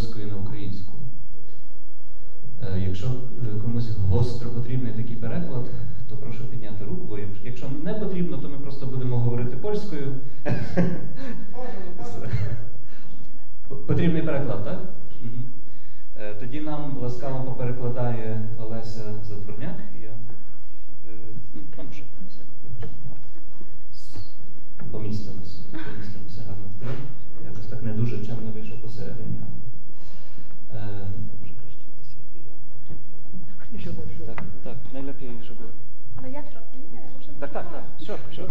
польської на українську. Е, Якщо е, комусь гостро потрібний такий переклад, то прошу підняти руку, бо якщо не потрібно, то ми просто будемо говорити польською. Потрібний переклад, так? Е, Тоді нам ласкаво поперекладає Олеся Затворняк. Я, ну, там вже помістимося. Помістимося гарно. Якось так не дуже чемно вийшов посередині. Е, Може краще десь біля. Nie siadaj w środku. Так, так, najlepiej, żeby. Ale ja w środku nie, muszę Так, так, так. Що, що?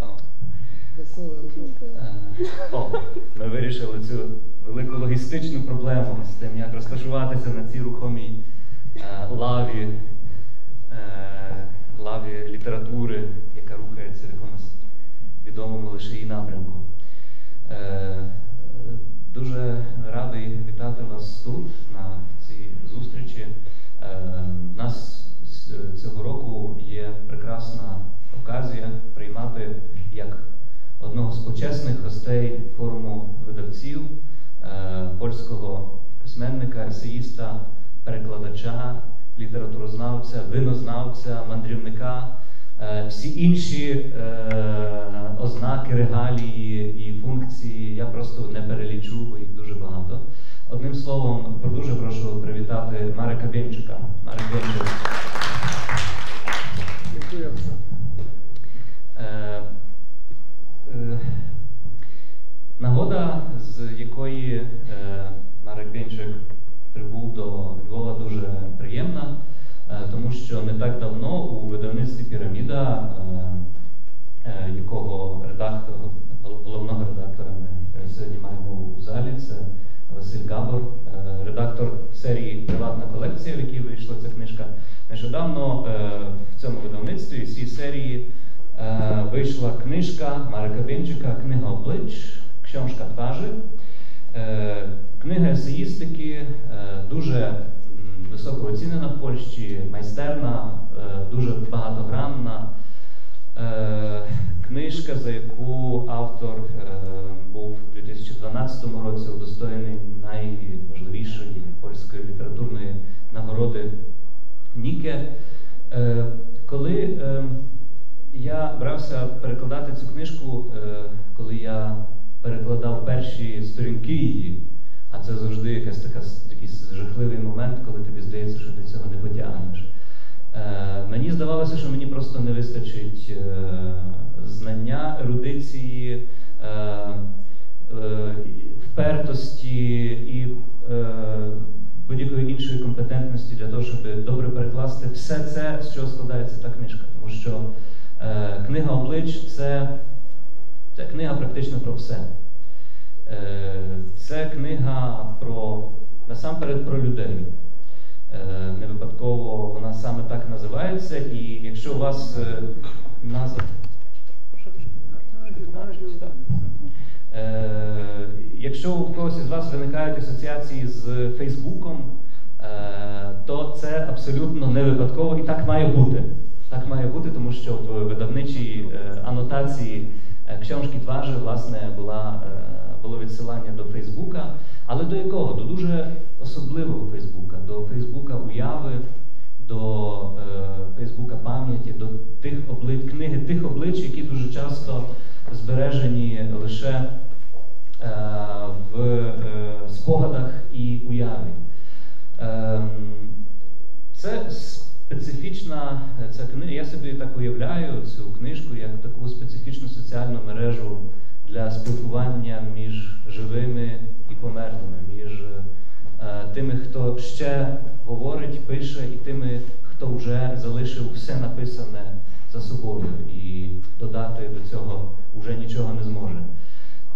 О. Wesołe uroki. Е, О, ми вирішили цю велику логістичну проблему з тим, як розташуватися на цій рухомій е, лаві, е, лаві літератури, яка рухається в якомусь відомому лише її напрямку. Е, Дуже радий вітати вас тут, на цій зустрічі. Е, У нас цього року є прекрасна оказія приймати як одного з почесних гостей форуму видавців е, польського письменника, есеїста, перекладача, літературознавця, винознавця, мандрівника. Е, Всі інші е, ознаки, регалії і функції я просто не перелічу, бо їх дуже багато. Одним словом, дуже прошу привітати Марека Бєнчика. Марек Бєнчик. Bardzo. Е, Нагода, з якої Марек Бєнчик прибув до Львова, тому що не так давно у видавництві Піраміда, е, е, якого редактор, головного редактора ми е, сьогодні маємо у залі, це Василь Габор, е, редактор серії Приватна колекція, в якій вийшла ця книжка. Нещодавно е, в цьому видавництві в цій серії е, вийшла книжка Марека Бєнчика Книга облич, twarzy. Е, Книга есеїстики е, дуже високо оцінена в Польщі, майстерна, е, дуже багатогранна. Е, Книжка, за яку автор е, був у 2012 році удостоєний найважливішої польської літературної нагороди Ніке. Коли я брався перекладати цю книжку, коли я перекладав перші сторінки її, а це завжди якась така, якийсь жахливий момент, коли тобі здається, що ти цього не потягнеш. Е, Мені здавалося, що мені просто не вистачить е, знання, ерудиції, е, е, впертості і е, будь-якої іншої компетентності для того, щоб добре перекласти все це, з чого складається та книжка. Тому що е, книга облич це, це книга практично про все. Е, Це книга про насамперед про людей. Не випадково вона саме так називається, і якщо у вас е, назва. Е, Якщо у когось із вас виникають асоціації з Фейсбуком, то це абсолютно не випадково і так має бути. Так має бути, тому що в видавничій анотації książki twarzy, власне, була, було відсилання до Фейсбука. Але до якого? До дуже особливого Фейсбука, до Фейсбука уяви, до е, Фейсбука пам'яті, до тих облич, книги тих облич, які дуже часто збережені лише е, в е, спогадах і уяві. Ем, це специфічна е, ця книга. Я собі так уявляю цю книжку як таку специфічну соціальну мережу для спілкування між живими і померлими, між е, тими, хто ще говорить, пише, і тими, хто вже залишив все написане за собою і додати до цього вже нічого не зможе.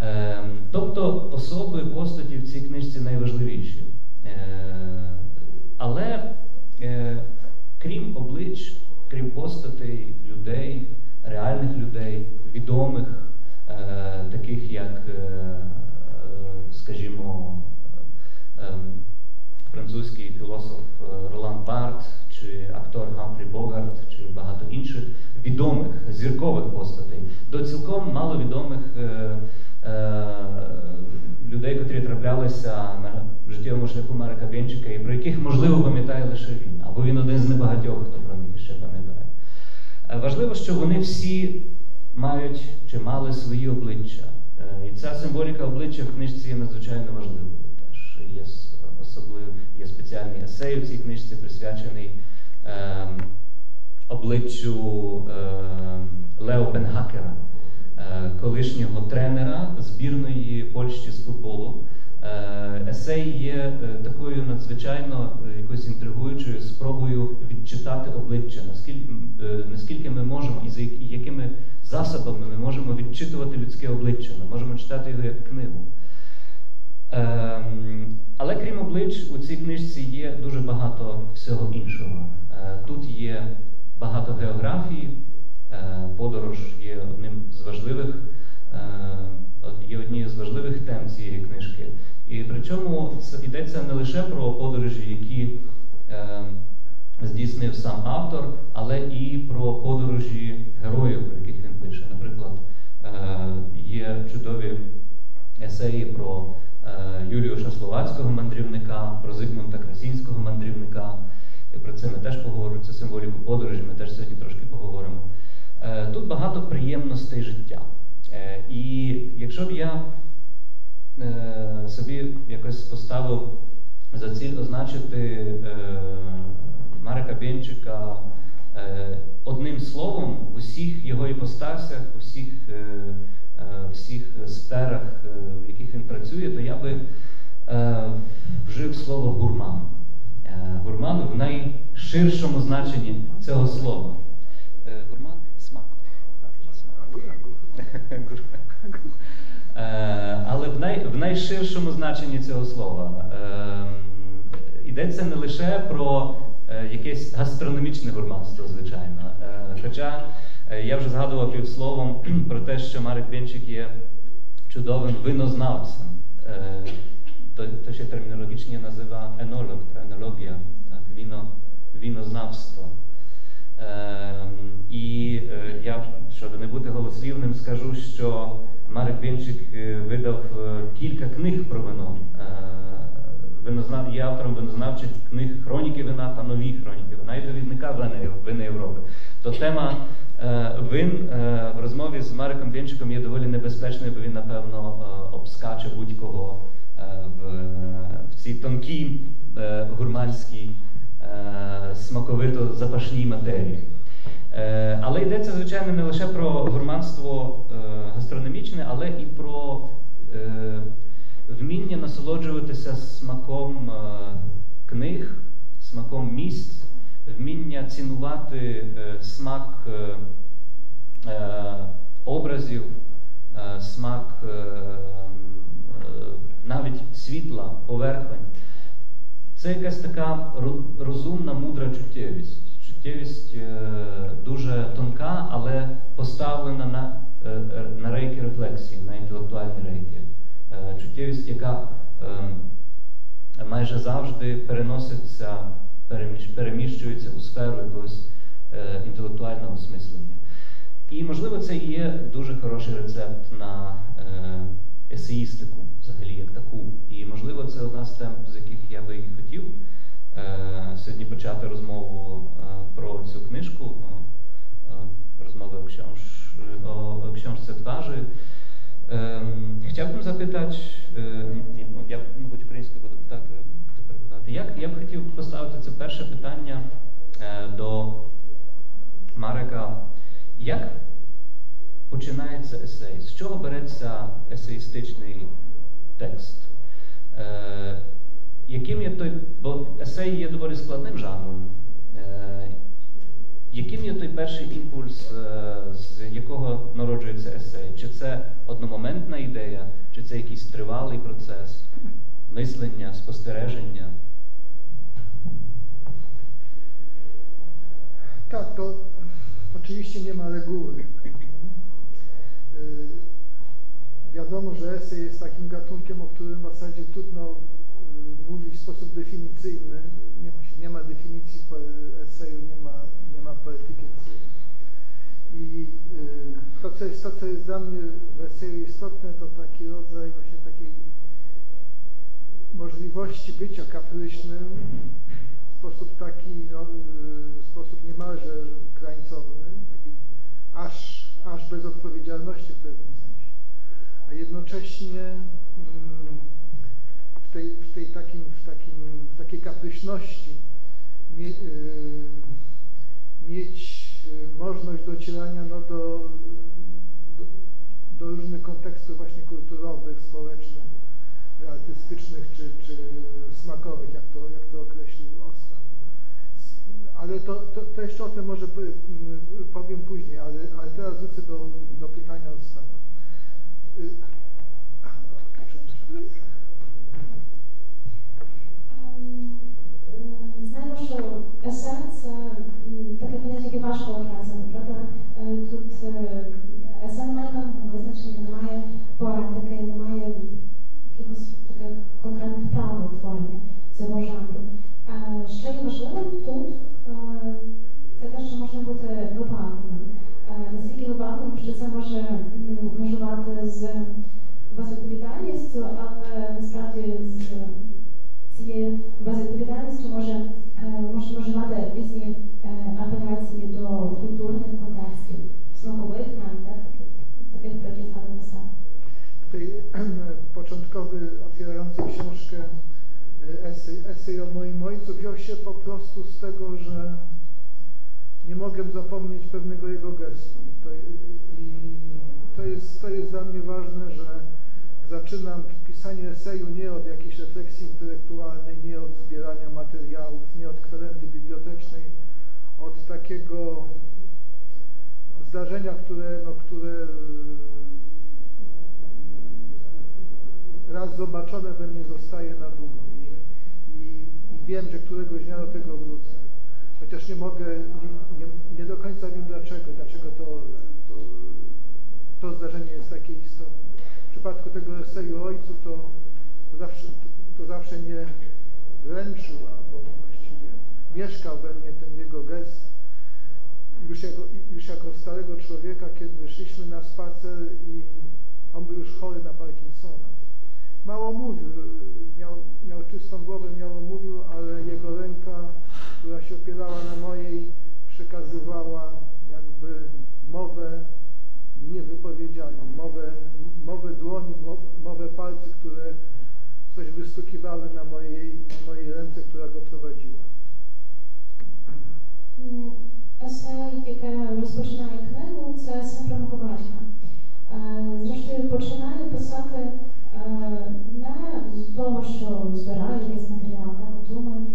Е, тобто особи, постаті в цій книжці найважливіші. Е, але е, крім облич, крім постатей, людей, реальних людей, відомих, таких як, е, е, скажімо, е, ем, французький філософ е, Ролан Барт, чи актор Гамфрі Богарт, чи багато інших відомих зіркових постатей, до цілком маловідомих е, е, людей, котрі траплялися на життєвому шляху Марика Бєнчика, і про яких, можливо, пам'ятає лише він, або він один з небагатьох, хто про них ще пам'ятає. Е, Важливо, що вони всі мають чи мали свої обличчя. Е, І ця символіка обличчя в книжці є надзвичайно важливою. Теж є особливо є спеціальний есей у цій книжці, присвячений е, обличчю е, Лео Бенхакера, е, колишнього тренера збірної Польщі з футболу. Е, Есей є е, такою надзвичайно якоюсь інтригуючою спробою відчитати обличчя, наскільки, наскільки ми можемо і за якими засобами ми можемо відчитувати людське обличчя. Ми можемо читати його як книгу. Ем, але крім облич, у цій книжці є дуже багато всього іншого. Е, тут є багато географії, е, подорож є одним з важливих, е, є однією з важливих тем цієї книжки. І причому йдеться не лише про подорожі, які е, здійснив сам автор, але і про подорожі героїв, про яких він пише. Наприклад, е, є чудові есеї про е, Юліуша Словацького мандрівника, про Зигмунта Красінського мандрівника. І про це ми теж поговоримо, це символіку подорожі, ми теж сьогодні трошки поговоримо. Е, тут багато приємностей життя. Е, і якщо б я собі якось поставив за ціль означити Марика Бєнчика одним словом в усіх його іпостасях, в усіх, всіх сферах, е, в яких він працює, то я би е, вжив слово гурман. Е, гурман в найширшому значенні цього слова. Е, гурман смак. Е, Але в, най, в найширшому значенні цього слова е, йдеться не лише про е, якесь гастрономічне гурманство, звичайно. Е, Хоча е, я вже згадував півсловом про те, що Марик Бєнчик є чудовим винознавцем. Е, To, to się terminologicznie nazywa enolog, enologia, tak, wino, winoznawstwo. І е, я, щоб не бути голослівним, скажу, що Марик Бєнчик е, видав е, кілька книг про вино. Е, є автором винознавчих книг Хроніки вина та нові хроніки вина і довідника вини Європи. То тема е, вин е, в розмові з Мариком Бєнчиком є доволі небезпечною, бо він, напевно, е, обскаче будь-кого в, в цій тонкій гурманській смаковито запашній матерії. Але йдеться, звичайно, не лише про гурманство гастрономічне, але і про вміння насолоджуватися смаком книг, смаком місць, вміння цінувати е, смак е, е, образів, смак навіть світла, поверхонь. Це якась така розумна, мудра чуттєвість. Чуттєвість дуже тонка, але поставлена на, на рейки рефлексії, на інтелектуальні рейки. Чуттєвість, яка е, майже завжди переноситься, переміщується у сферу якогось е, інтелектуального осмислення. І, можливо, це і є дуже хороший рецепт на е, есеїстику взагалі як таку. І можливо, це одна з тем, з яких я би і хотів е, сьогодні почати розмову е, про цю книжку. е, е, Розмови o książce twarzy. Ем, Chciałbym zapytać, е, ні, ну, я, мабуть, українською буду так, е, буду перекладати. Як, я б хотів поставити це перше питання е, до Марека. Як починається есей? З чого береться есеїстичний текст? Е, яким є той, бо есей є доволі складним жанром. Е, яким є той перший імпульс, е, з якого народжується есей? Чи це одномоментна ідея, чи це якийсь тривалий процес, мислення, спостереження? Tak, to oczywiście nie ma reguły. Y, Wiadomo, że esej jest takim gatunkiem, o którym w zasadzie trudno y, mówić w sposób definicyjny. Nie ma, nie ma definicji eseju, nie ma, nie ma poetyki. I y, to co, jest, to, co jest dla mnie w eseju istotne, to taki rodzaj właśnie takiej możliwości bycia kapryśnym sposób taki, no, y, sposób niemalże krańcowy, taki aż, aż bez odpowiedzialności w pewnym sensie. A jednocześnie mm, w tej, w tej, takim, w takim, w takiej kapryśności mie, y, mieć y, możliwość docierania no, do, do, do różnych kontekstów właśnie kulturowych, społecznych, artystycznych czy, czy smakowych, jak to, jak to określił Ostap. Ale to, to, to jeszcze o tym może p- m, powiem później, ale, ale teraz wrócę do, esej, esej o moim ojcu wziął się po prostu z tego, że nie mogę zapomnieć pewnego jego gestu. I to, i to, jest, to jest dla mnie ważne, że zaczynam pisanie eseju nie od jakiejś refleksji intelektualnej, nie od zbierania materiałów, nie od kwerendy bibliotecznej, od takiego zdarzenia, które, no, które y, raz zobaczone we mnie zostaje na długo i, i, i wiem, że któregoś dnia do tego wrócę. Chociaż nie mogę, nie, nie, nie do końca wiem dlaczego, dlaczego to, to, to zdarzenie jest takie istotne. W przypadku tego eseju ojcu to, to, zawsze, to, to zawsze mnie wręczył, albo właściwie mieszkał we mnie ten jego gest już jako, już jako starego człowieka, kiedy szliśmy na spacer i on był już chory na Parkinsona. Mało mówił, miał, miał czystą głowę, mało mówił, ale jego ręka, która się opierała na mojej, przekazywała jakby mowę niewypowiedzianą, mowę, mowę dłoni, mo- mowę palców, które coś wystukiwały na mojej, na mojej ręce, która go prowadziła. М, Есе, яке розпочинає книгу, це есе про мого батька. Е, Зрештою, починаю писати е, не з того, що збираю якийсь матеріал, так думаю.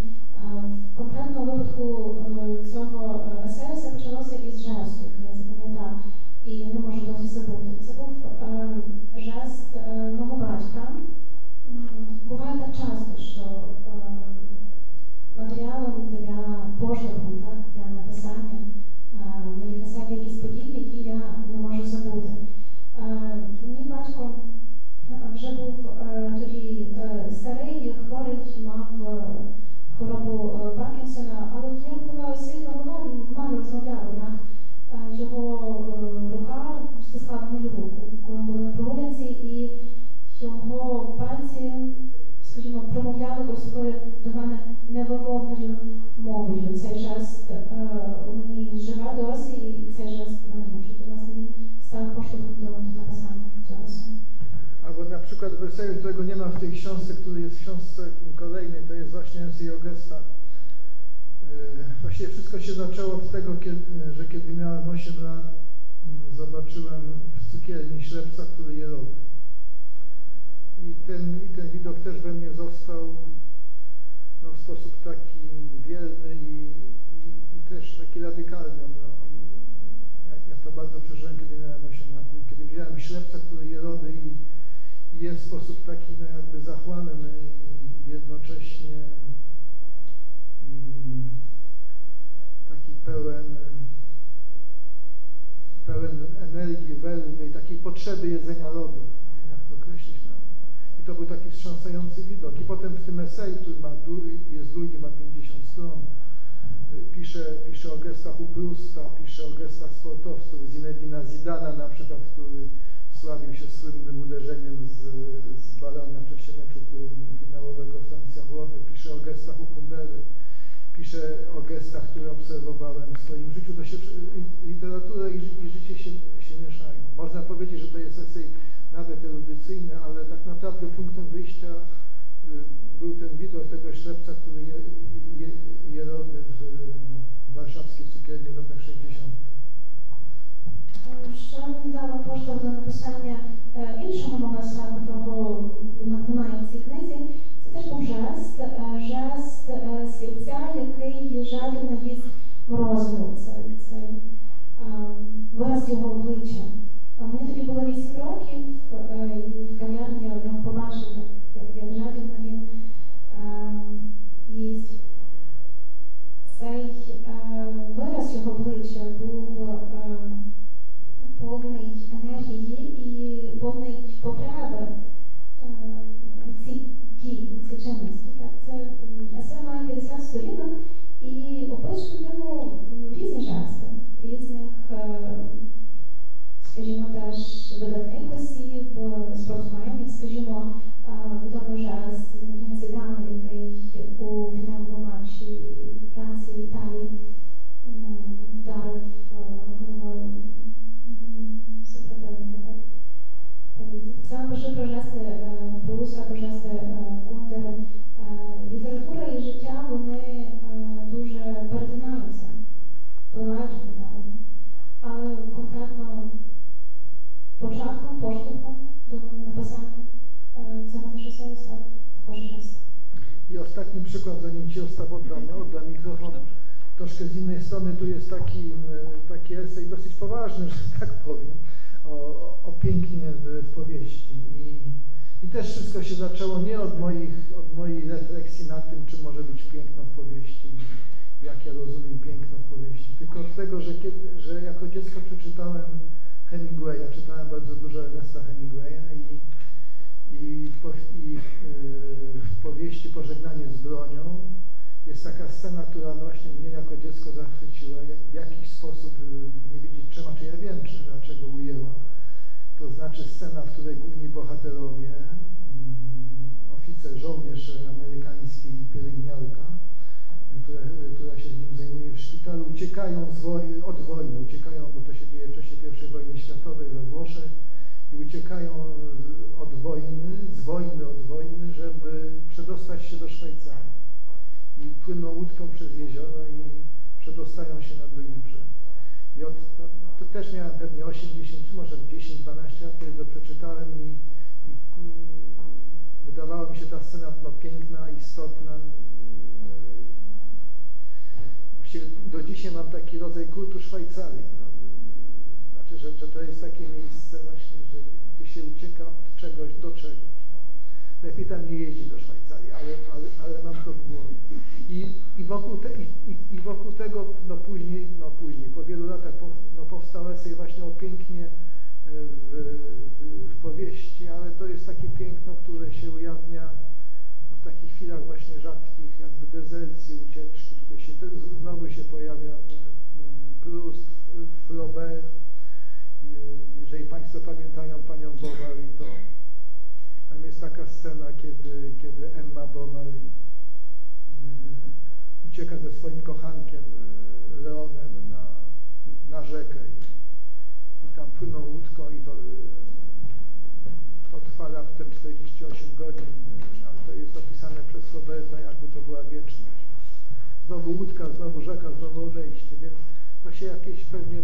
Е, В конкретному випадку е, цього е, есею все почалося із жесту, який я запам'ятав і не можу досі забути. Це був е, жест мого батька. Буває так часто, що матеріалом для поштовху, так, для написання хворобу е, Паркінсона, але я була сильно голова, він мало розмовляв, однак е, його е, рука стискала мою руку, коли ми були на прогулянці, і його пальці, скажімо, промовляли такою до мене невимовною мовою. Цей жест у мені живе досі, і цей жест мене мучить. Власне, він став поштовхом до мене. Przykład w eseju, którego nie ma w tej książce, który jest w książce kolejnej, to jest właśnie o gestach. Yy, Właściwie wszystko się zaczęło od tego, kiedy, że kiedy miałem 8 lat, mm, zobaczyłem w cukierni ślepca, który je. I ten, I ten widok też we mnie został no, w sposób taki wierny i, i, i też taki radykalny. Ja, ja to bardzo przeżyłem, kiedy miałem 8 lat. I kiedy widziałem ślepca, który je i jest w sposób taki no, jakby zachłanny i jednocześnie mm, taki pełen, pełen energii, werwy i takiej potrzeby jedzenia lodów. Nie wiem, jak to określić nawet. I to był taki wstrząsający widok. I potem w tym eseju, który ma, jest długi, ma 50 stron, pisze, pisze o gestach u pisze o gestach sportowców, Zinedina Zidana na przykład, który sławił się słynnym uderzeniem z, z balana w czasie meczu finałowego Francja-Włochy, pisze o gestach Kundery, pisze o gestach, które obserwowałem w swoim życiu. To się, literatura i, обличчя. Мені тоді було 8 років, і wydatnej misji w sprawozdaniu jest, skazimo, wiadomo, że z strony tu jest taki, e, taki esej dosyć poważny, że tak powiem, o, o pięknie w, w powieści. I, I też wszystko się zaczęło nie od, moich, od mojej refleksji nad tym, czy może być piękno w powieści, jak ja rozumiem piękno w powieści, tylko od tego, że, kiedy, że jako dziecko przeczytałem Hemingwaya, czytałem bardzo dużo Ernesta Hemingwaya i, i, po- i w, w powieści Pożegnanie z bronią jest taka scena, która właśnie dziecko zachwyciła, w jakiś sposób, y, nie wiedzieć czemu, czy ja wiem, czy dlaczego ujęła. To znaczy scena, w której główni bohaterowie, mm, oficer, żołnierz amerykański i pielęgniarka, która, która się nim zajmuje w szpitalu, uciekają woj- od wojny, uciekają, bo to się dzieje w czasie I wojny światowej we Włoszech i uciekają od wojny, z wojny od wojny, żeby przedostać się do Szwajcarii. I płyną łódką przez jezioro i przedostają się na drugi brzeg. I od, to, to też miałem pewnie 8, 10, czy może 10, 12 lat, kiedy to przeczytałem i, i mm, wydawała mi się ta scena no, piękna, istotna. Właściwie do dzisiaj mam taki rodzaj kultu Szwajcarii. No, znaczy, że, że to jest takie miejsce właśnie, że gdzie się ucieka od czegoś do czegoś. Lepiej tam nie jeździć do Szwajcarii, ale, ale, ale mam to w głowie. I, wokół, te, i, i, wokół tego no później, no później, po wielu latach po, no powstał esej właśnie o pięknie e, w, w, w powieści, ale to jest takie piękno, które się ujawnia no, w takich chwilach właśnie rzadkich, jakby dezercji, ucieczki. Tutaj się te, znowu się pojawia e, e, Proust, Flaubert. Jeżeli Państwo pamiętają Panią Bovary, to tam jest taka scena, kiedy, kiedy Emma Bovary ucieka ze swoim kochankiem e, Leonem na, na rzekę i, i tam płyną łódką i to, y, to trwa raptem 48 godzin, y, ale to jest opisane przez Roberta, jakby to była wieczność. Znowu łódka, znowu rzeka, znowu odejście, więc to się jakieś pewnie,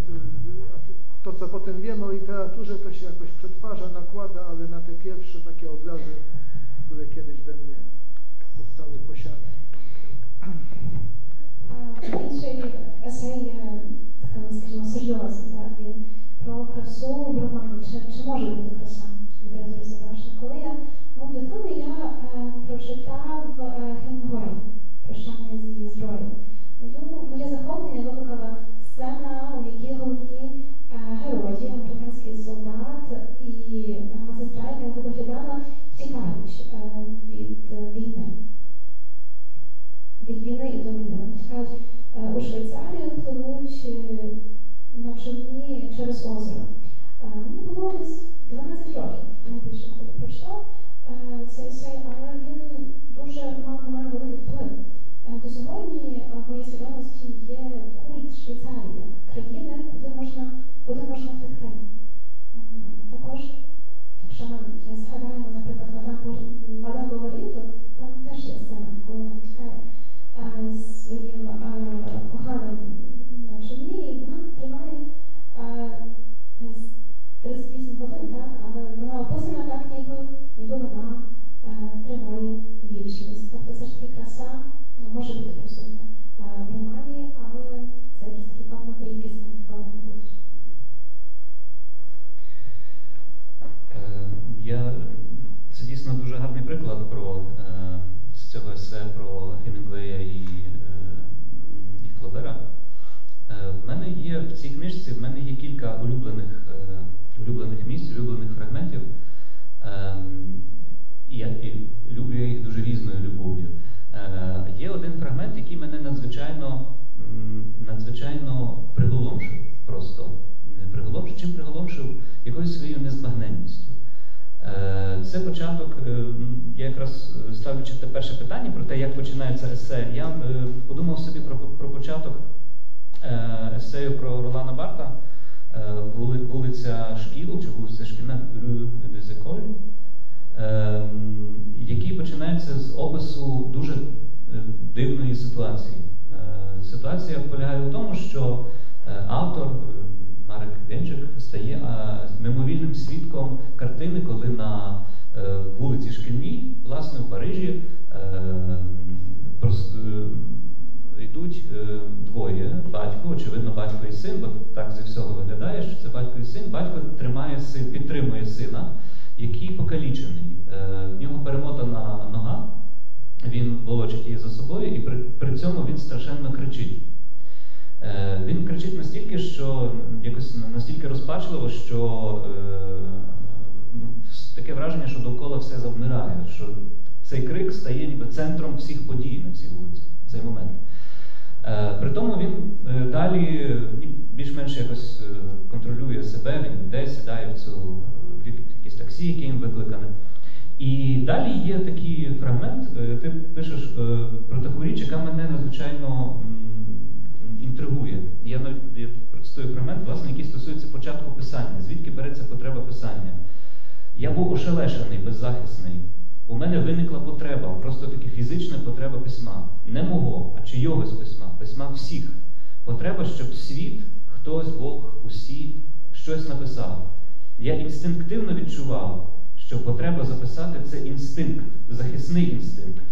to co potem wiemy o literaturze, to się jakoś przetwarza, nakłada, ale na te pierwsze takie obrazy, które kiedyś we mnie zostały posiane. А інший есей є скажімо, серйозним, так? Він про красу в романі. Чи, чи може бути краса літератури зображена? Коли я був дитиною, я е, прочитав е, Хемінгуея «Прощання зі зброєю». Мою, моє захоплення викликала сцена, у якій головні е, герої, американський солдат і е, медсестра, яка його доглядала, втікають е, від е, війни від війни і до війни. Вони тікають е, у Швейцарію, пливуть е, на човні через озеро. Е, Мені було десь 12 років, найбільше, коли я прочитав е, цей есей, але він дуже мав на мене великий вплив. Е, До сьогодні е, в моїй свідомості є культ Швейцарії як країни, куди можна, куди можна втекти. М, Також Якщо ми згадаємо, наприклад, мадам Бор- мадам Боварі, то там теж є сцена, коли вона втікає е, з своїм е, коханим на човні, і вона тримає е, десь 38 годин, так, але вона описана так, ніби, ніби вона е, триває вічність. Тобто все ж таки краса може бути присутня е, в романі, але це якісь такі певно рідкісні форми будуть. Е, Я, це дійсно дуже гарний приклад про е, з цього есе про Хемінгвея і, е, Флобера. Е, в мене є в цій книжці в мене є кілька улюблених, е, улюблених місць, улюблених фрагментів. Е, я люблю я їх дуже різною любов'ю. Є один фрагмент, який мене надзвичайно, надзвичайно приголомшив. Просто приголомшив. Чим приголомшив? Якоюсь своєю незбагненністю. Е, Це початок, е, я якраз е, ставлячи те перше питання про те, як починається есе, я подумав собі про, про початок есею про Ролана Барта, вулиця Шкіл чи вулиця Шкільна Дезеколь, який починається з опису дуже дивної ситуації. Ситуація полягає в тому, що автор Марек Венчик стає е, мимовільним свідком картини, коли на е, вулиці Шкільній, власне, в Парижі, е, йдуть двоє, батько, очевидно, батько і син, бо так зі всього виглядає, що це батько і син. Батько тримає син, підтримує сина, який покалічений. В нього перемотана нога, він волочить її за собою, і при, при цьому він страшенно кричить. Е, Він кричить настільки, що якось настільки розпачливо, що е, ну, таке враження, що довкола все завмирає, що цей крик стає ніби центром всіх подій на цій вулиці в цей момент. Е, При тому він далі більш-менш якось контролює себе, він йде, сідає в цю в якесь таксі, яке їм викликане. І далі є такий фрагмент, ти пишеш про таку річ, яка мене надзвичайно інтригує. Я навіть я процитую фрагмент, власне, який стосується початку писання, звідки береться потреба писання. Я був ошелешений, беззахисний. У мене виникла потреба, просто таки фізична потреба письма. Не мого, а чийогось письма, письма всіх. Потреба, щоб світ, хтось, Бог, усі щось написав. Я інстинктивно відчував, що потреба записати це інстинкт, захисний інстинкт.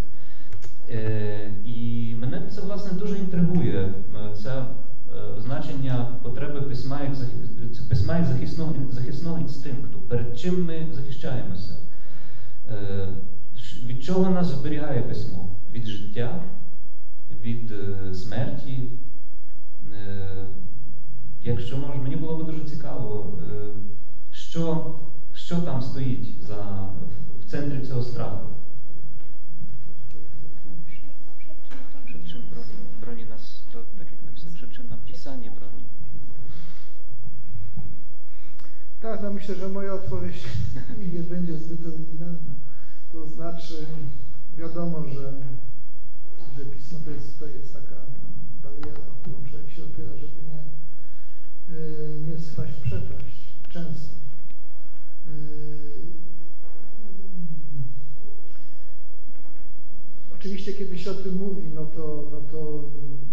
Власне дуже інтригує. Це е, значення потреби письма як письма як захисного, захисного інстинкту. Перед чим ми захищаємося? Е, від чого нас зберігає письмо? Від життя, від е, смерті. Якщо може, мені було б дуже цікаво, що, що там стоїть за, в центрі цього страху. Tak, no myślę, że moja odpowiedź nie będzie zbyt oryginalna. To znaczy, wiadomo, że, że pismo to jest, to jest taka no, bariera, którą człowiek się opiera, żeby nie, y, nie spaść w przepaść często. Y, Oczywiście kiedy się o tym mówi, no to, no to,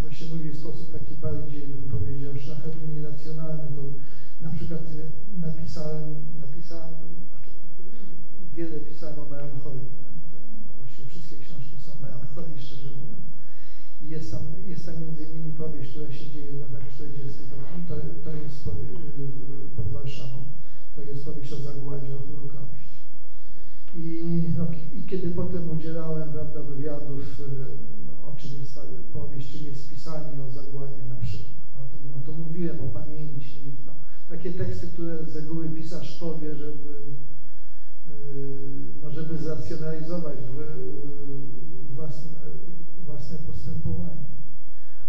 to się mówi w sposób taki bardziej, bym powiedział, szlachetny, nieracjonalny. To na przykład napisałem, napisałem, znaczy, wiele pisałem o melancholii. Właściwie wszystkie książki są melancholii, szczerze mówiąc. I jest tam, jest tam między innymi powieść, która się dzieje w latach 40. To, to jest powie, pod Warszawą. To jest powieść o zagładzie, o Holokauście. I, no, I kiedy potem udzielałem prawda, wywiadów, y, no, o czym jest ta powieść, czym jest pisanie o zagładzie na przykład, no to, no to mówiłem o pamięci. No, takie teksty, które z reguły pisarz powie, żeby, y, no, żeby zracjonalizować w, y, własne, własne postępowanie.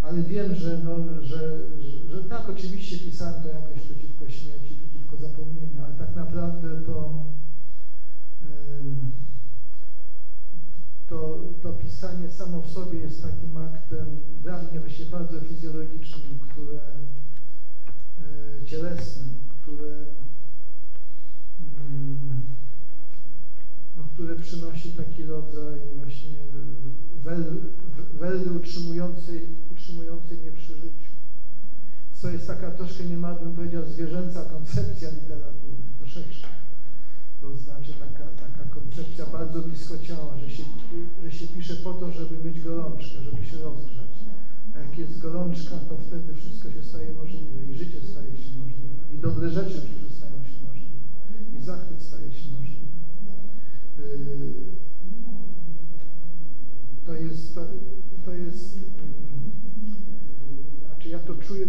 Ale wiem, że, no, że, że, że tak, oczywiście pisałem to jakoś przeciwko śmierci, przeciwko zapomnieniu, ale tak naprawdę to Ym, to, to pisanie samo w sobie jest takim aktem dla mnie właśnie bardzo fizjologicznym, które cielesnym, które, mm, no, które przynosi taki rodzaj właśnie welry utrzymującej, utrzymującej mnie przy życiu. Co jest taka troszkę, nie ma, bym powiedział, zwierzęca koncepcja literatury, troszeczkę. To znaczy taka, taka koncepcja bardzo blisko ciała, że się, że się pisze po to, żeby mieć gorączkę, żeby się rozgrzać. A jak jest gorączka, to wtedy wszystko się staje możliwe i życie staje. I dobre rzeczy życiu stają się możliwe. I zachwyt staje się możliwy. Yy, To jest, to, to jest, mm, znaczy ja to czuję,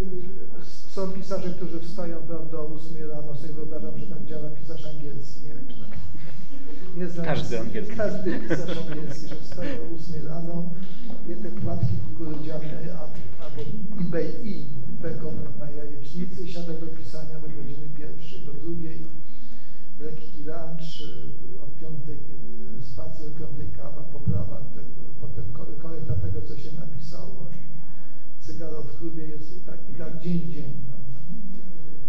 są pisarze, którzy wstają prawda, o 8 rano, sobie wyobrażam, że tak działa pisarz angielski, nie wiem czy tak. Nie znam, Każdy angielski. Każdy pisarz angielski, że wstaje o 8 rano, je te płatki kukurydziane, albo eBay i beką na jajecznicy i siada do pisania do godziny pierwszej, do drugiej, lekki lunch, y, o piątej y, spacer, o piątej kawa, poprawa tego, potem kore- korekta tego, co się napisało. Cygaro w klubie jest i tak, i tak dzień w dzień. prawda.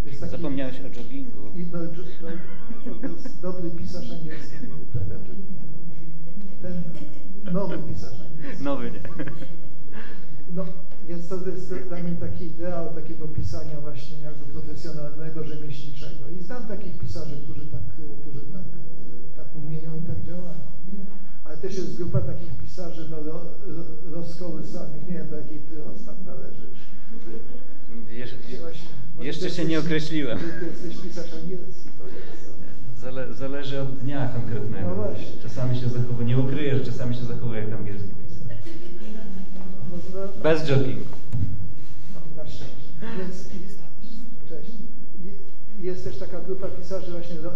Jest taki- Zapomniałeś o joggingu. i no, to jest dobry pisarz angielski, uprawia. Ten nowy pisarz angielski. Nowy nie. No, więc to jest dla mnie taki ideał takiego pisania właśnie jakby profesjonalnego, rzemieślniczego. I znam takich pisarzy, którzy tak, którzy tak, tak umieją i tak działają. Ale też jest grupa takich pisarzy no, ro, ro, rozkołysanych. Nie wiem, do jakiej ty należysz. Jesz, Właśnie, może jeszcze się nie określiłem. Zale, zależy od dnia konkretnego. No. Czasami się zachowuje, nie ukryjesz, czasami się zachowuje jak angielski pisarz. Bez joggingu. No. Więc cześć. Jest też taka grupa pisarzy właśnie ro,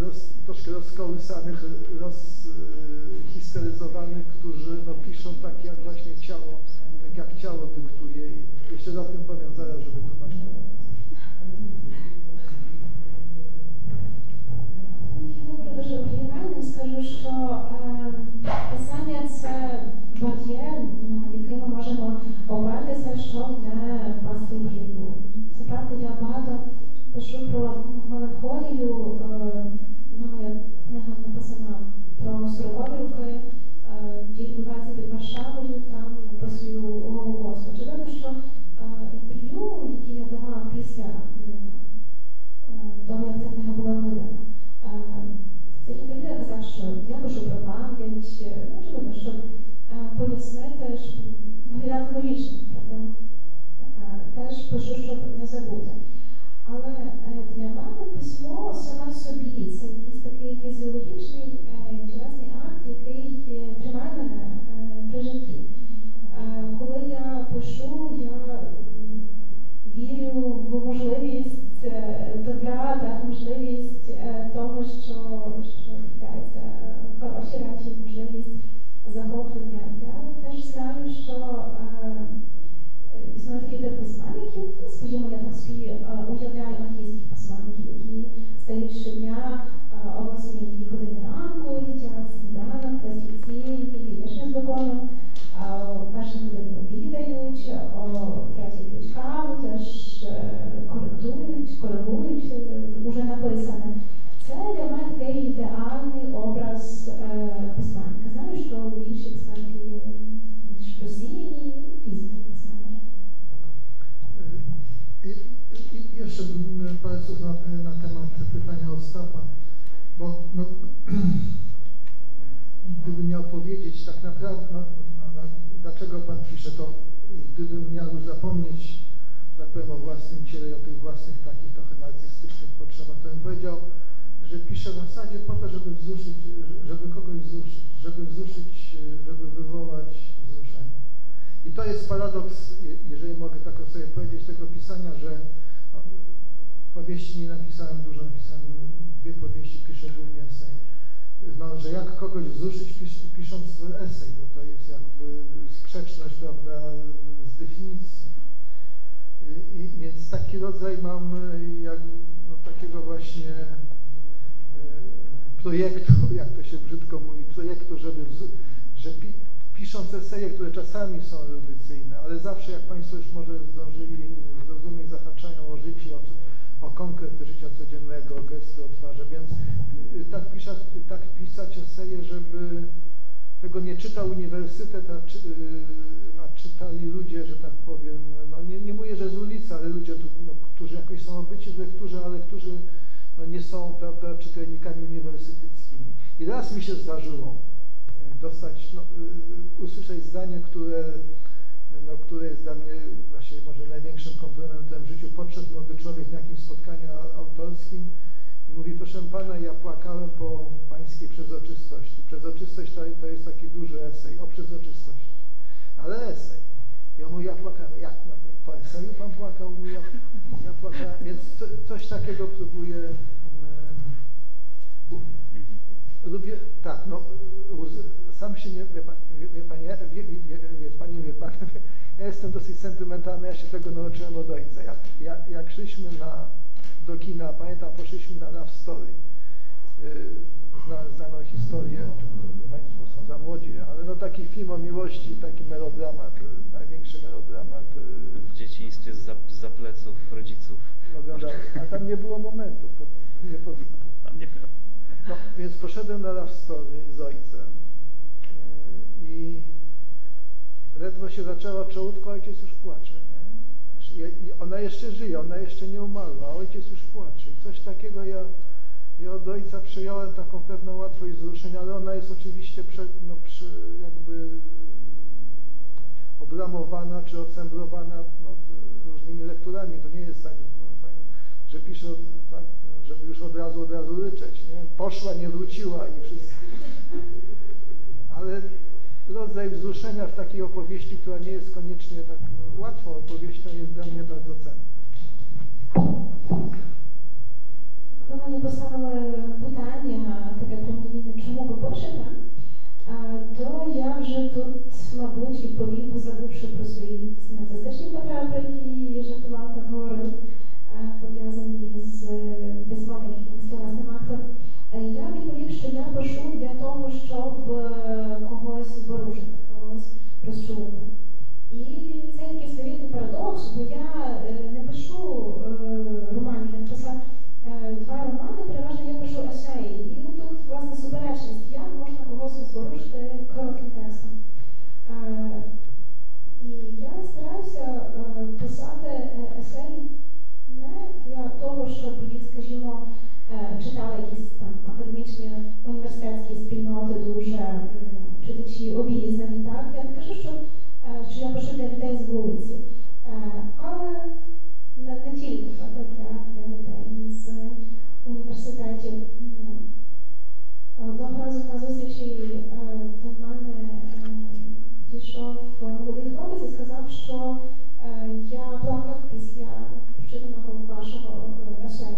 roz, troszkę rozkołysanych, rozhisteryzowanych, którzy no, piszą tak jak właśnie ciało, tak jak ciało dyktuje. Jeszcze o tym powiem оригінальним, що е, писання це бар'єр, ну, який ми можемо опертися, щоб не впасти в. Це правда, я багато пишу про меланхолію. Е, ну, моя книга написана про 40-ві роки, е, які відбуваються під Варшавою, там описую Голокост. Очевидно, що інтерв'ю, які я давала після м, е, того, як ця книга була видана. Е, В цих що я пишу про пам'ять, е, ну, очевидно, щоб е, пояснити, щоб виглядати логічно, правда? Е, Теж пишу, щоб не забути. Але для мене письмо саме в собі це якийсь такий фізіологічний тілесний акт, який тримає мене при житті. Коли я пишу, я вірю в можливість добра, так, можливість того, що, що речі, можливість захоплення. Я теж знаю, що е, е, існує такий тип письменників, ну, скажімо, я так собі е, уявляю Ostapa, bo no, gdybym miał powiedzieć tak naprawdę, no, no, dlaczego Pan pisze to, gdybym miał już zapomnieć, tak powiem, o własnym ciele i o tych własnych takich trochę narcystycznych potrzebach, to bym powiedział, że piszę w zasadzie po to, żeby wzruszyć, żeby kogoś wzruszyć, żeby wzruszyć, żeby wywołać wzruszenie. I to jest paradoks, je- jeżeli mogę tak sobie powiedzieć, tego pisania, że no, powieści nie napisałem dużo, napisałem głównie esej. No, że jak kogoś wzruszyć pis, pisząc esej, bo to jest jakby sprzeczność, prawda, z definicji. I, więc taki rodzaj mam jak, no, takiego właśnie e, projektu, jak to się brzydko mówi, projektu, żeby, że pi, pisząc eseje, które czasami są erudycyjne, ale zawsze, jak Państwo już może zdążyli zrozumieć, zahaczają o życie, o, o konkret życia codziennego, o pisać eseje, żeby tego nie czytał uniwersytet, a, czy, a czytali ludzie, że tak powiem, no nie, nie mówię, że z ulicy, ale ludzie, tu, no, którzy jakoś są obyci w lekturze, ale którzy no, nie są, prawda, czytelnikami uniwersyteckimi. I raz mi się zdarzyło e, dostać, no, y, usłyszeć zdanie, które, no, które jest dla mnie właśnie może największym komplementem w życiu. Podszedł młody człowiek na jakimś spotkaniu autorskim i mówi, proszę pana, ja płakałem po pańskiej przezroczystości. Przezroczystość to, to jest taki duży esej o przezroczystości, ale esej. I on mówi, ja płakałem. Jak no, po eseju pan płakał? Mówi, ja, ja płakałem. Więc co, coś takiego próbuję. mm, Lubię, tak, no, sam się nie, wie, wie, wie, pani, wie, wie, wie, pani, wie pan, ja jestem dosyć sentymentalny, ja się tego nauczyłem od ojca. Jak, jak, jak szliśmy na, do kina, pamiętam, poszliśmy na Love Story, zna, znaną historię, Państwo są za młodzi, ale no taki film o miłości, taki melodramat, największy melodramat yy, W dzieciństwie z za pleców rodziców. oglądałem, a tam nie było momentów, to nie powiem. Tam nie wiem. No, więc poszedłem na Love Story z ojcem Yy, i ledwo się zaczęła czołówka, ojciec już płacze, nie? Ona jeszcze żyje, ona jeszcze nie umarła, a ojciec już płacze. I coś takiego ja, ja od ojca przyjąłem taką pewną łatwość wzruszenia, ale ona jest oczywiście prze, no, jakby oblamowana czy ocembrowana no, różnymi lekturami. To nie jest tak, że pisze od, tak, żeby już od razu, od razu ryczeć, nie? Poszła, nie wróciła i wszystko. Ale rodzaj wzruszenia w takiej opowieści, która nie jest koniecznie tak no, łatwą opowieścią, jest dla mnie bardzo cenna. Мені поставили питання, таке прямолінійне, чому ви пишете, е, то я вже тут, мабуть, відповів, забувши про свої нацистичні потреби, які жартував так говорив, е, пов'язані з письмом, як якимось словесним актом. Е, Я відповів, що я пишу для того, щоб е, когось зворушити, когось розчулити. І це такий своєрідний парадокс, бо я е, не пишу е, романів, я написала е, два романи, переважно я пишу есеї. І тут, суперечність, як можна когось зворушити коротким текстом. Е, І я стараюся е, писати е, есеї не для того, щоб їх, скажімо, е, читали якісь там академічні університетські спільноти дуже читачі обізнані. Так? Я не кажу, що, е, що я пишу для людей з вулиці, Е, але не, не тільки для, для людей з університетів. Одного разу на зустрічі е, до мене е, дійшов молодий хлопець і сказав, що е, я плакав після прочитаного вашого есею.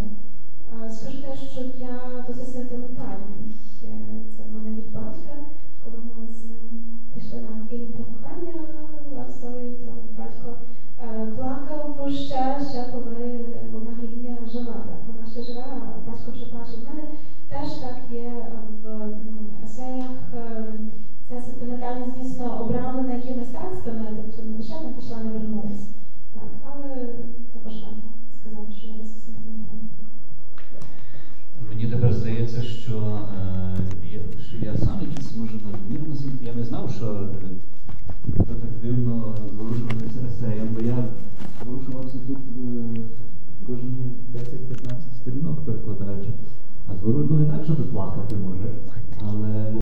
Скажу те, що я досить сентиментальний. Це в мене від батька. Коли ми з ним пішли на фільм про кохання Ларсові, то батько плакав ще, ще коли якимось текстами, тобто не лише не пішла, не вернулася. Але також варто сказати, що вона сентиментальна. Мені тепер здається, що, е, що я сам якийсь може надмірно Я не знав, що е, то так дивно зворушувалися есеєм, бо я зворушувався тут е, кожні 10-15 сторінок перекладаючи. А зворушував ну, інакше плакати може.